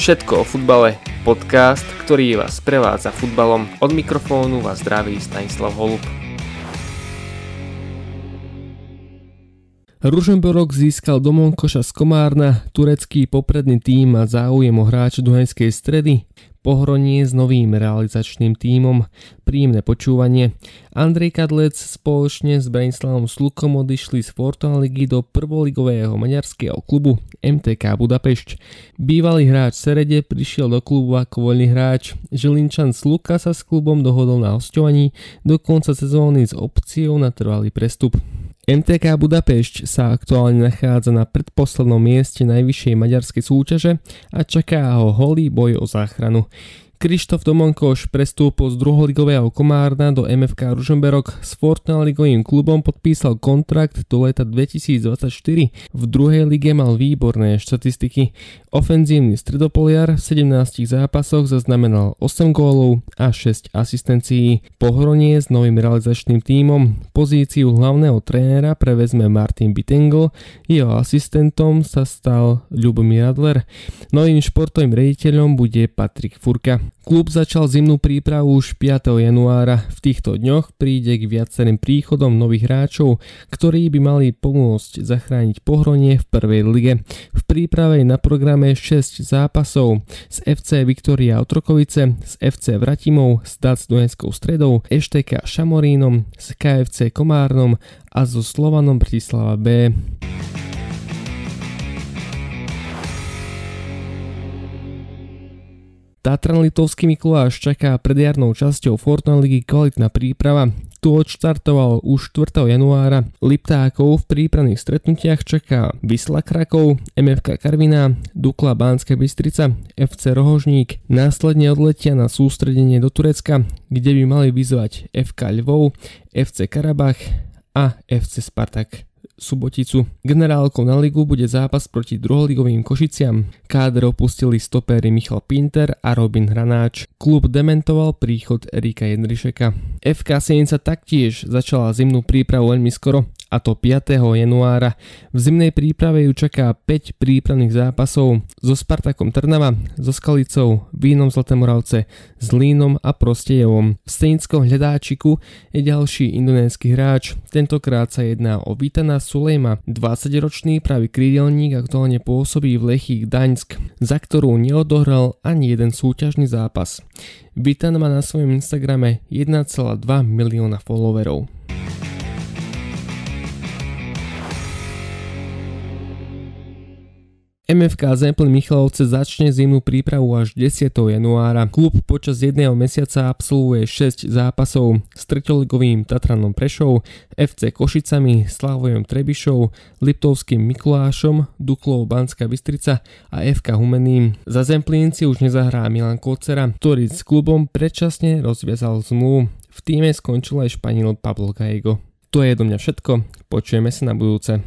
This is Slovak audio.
Všetko o futbale, podcast, ktorý vás prevádza futbalom. Od mikrofónu vás zdraví Stanislav Holub. Ružomberok získal do Monkoša z Komárna, turecký popredný tým a záujem o hráč Dunajskej stredy pohronie s novým realizačným tímom. Príjemné počúvanie. Andrej Kadlec spoločne s Branislavom Slukom odišli z Fortuna ligy do prvoligového maďarského klubu MTK Budapešť. Bývalý hráč Serede prišiel do klubu ako voľný hráč. Žilinčan Sluka sa s klubom dohodol na hostovaní do konca sezóny s opciou na trvalý prestup. MTK Budapešť sa aktuálne nachádza na predposlednom mieste najvyššej maďarskej súťaže a čaká ho holý boj o záchranu. Krištof Domonkoš prestúpil z druholigového Komárna do MFK Ružomberok s Fortuna ligovým klubom podpísal kontrakt do leta 2024. V druhej lige mal výborné štatistiky. Ofenzívny stredopoliar v 17 zápasoch zaznamenal 8 gólov a 6 asistencií. Pohronie s novým realizačným tímom pozíciu hlavného trénera prevezme Martin Bittengel, jeho asistentom sa stal Ľubomír Adler. Novým športovým rediteľom bude Patrik Furka. Klub začal zimnú prípravu už 5. januára. V týchto dňoch príde k viacerým príchodom nových hráčov, ktorí by mali pomôcť zachrániť pohronie v prvej lige. V príprave je na programe 6 zápasov z FC Viktoria Otrokovice, z FC Vratimov, s DAC Dunajskou stredou, Ešteka Šamorínom, s KFC Komárnom a so Slovanom Bratislava B. Tatran Litovský Mikuláš čaká pred jarnou časťou Fortuna ligy kvalitná príprava. Tu odštartoval už 4. januára. Liptákov v prípravných stretnutiach čaká Vysla Krakov, MFK Karviná, Dukla Bánska Bystrica, FC Rohožník. Následne odletia na sústredenie do Turecka, kde by mali vyzvať FK Lvov, FC Karabach a FC Spartak. Suboticu. Generálkou na ligu bude zápas proti druholigovým Košiciam. Káder opustili stopéry Michal Pinter a Robin Hranáč. Klub dementoval príchod Erika Jedrišeka. FK Sienica taktiež začala zimnú prípravu veľmi skoro a to 5. januára. V zimnej príprave ju čaká 5 prípravných zápasov so Spartakom Trnava, so Skalicou, Vínom Zlaté Moravce, s Línom a Prostejevom. V stenickom hľadáčiku je ďalší indonésky hráč, tentokrát sa jedná o Vítana Sulejma, 20-ročný pravý krídelník aktuálne pôsobí v Lechí Gdaňsk, za ktorú neodohral ani jeden súťažný zápas. Vitan má na svojom Instagrame 1,2 milióna followerov. MFK Zemplín Michalovce začne zimnú prípravu až 10. januára. Klub počas jedného mesiaca absolvuje 6 zápasov s treťoligovým Tatranom Prešov, FC Košicami, Slavojom Trebišov, Liptovským Mikulášom, Duklou Banská Bystrica a FK Humeným. Za Zemplínci už nezahrá Milan Kocera, ktorý s klubom predčasne rozviazal zmluvu. V týme skončil aj Španiel Pablo Gallego. To je do mňa všetko, počujeme sa na budúce.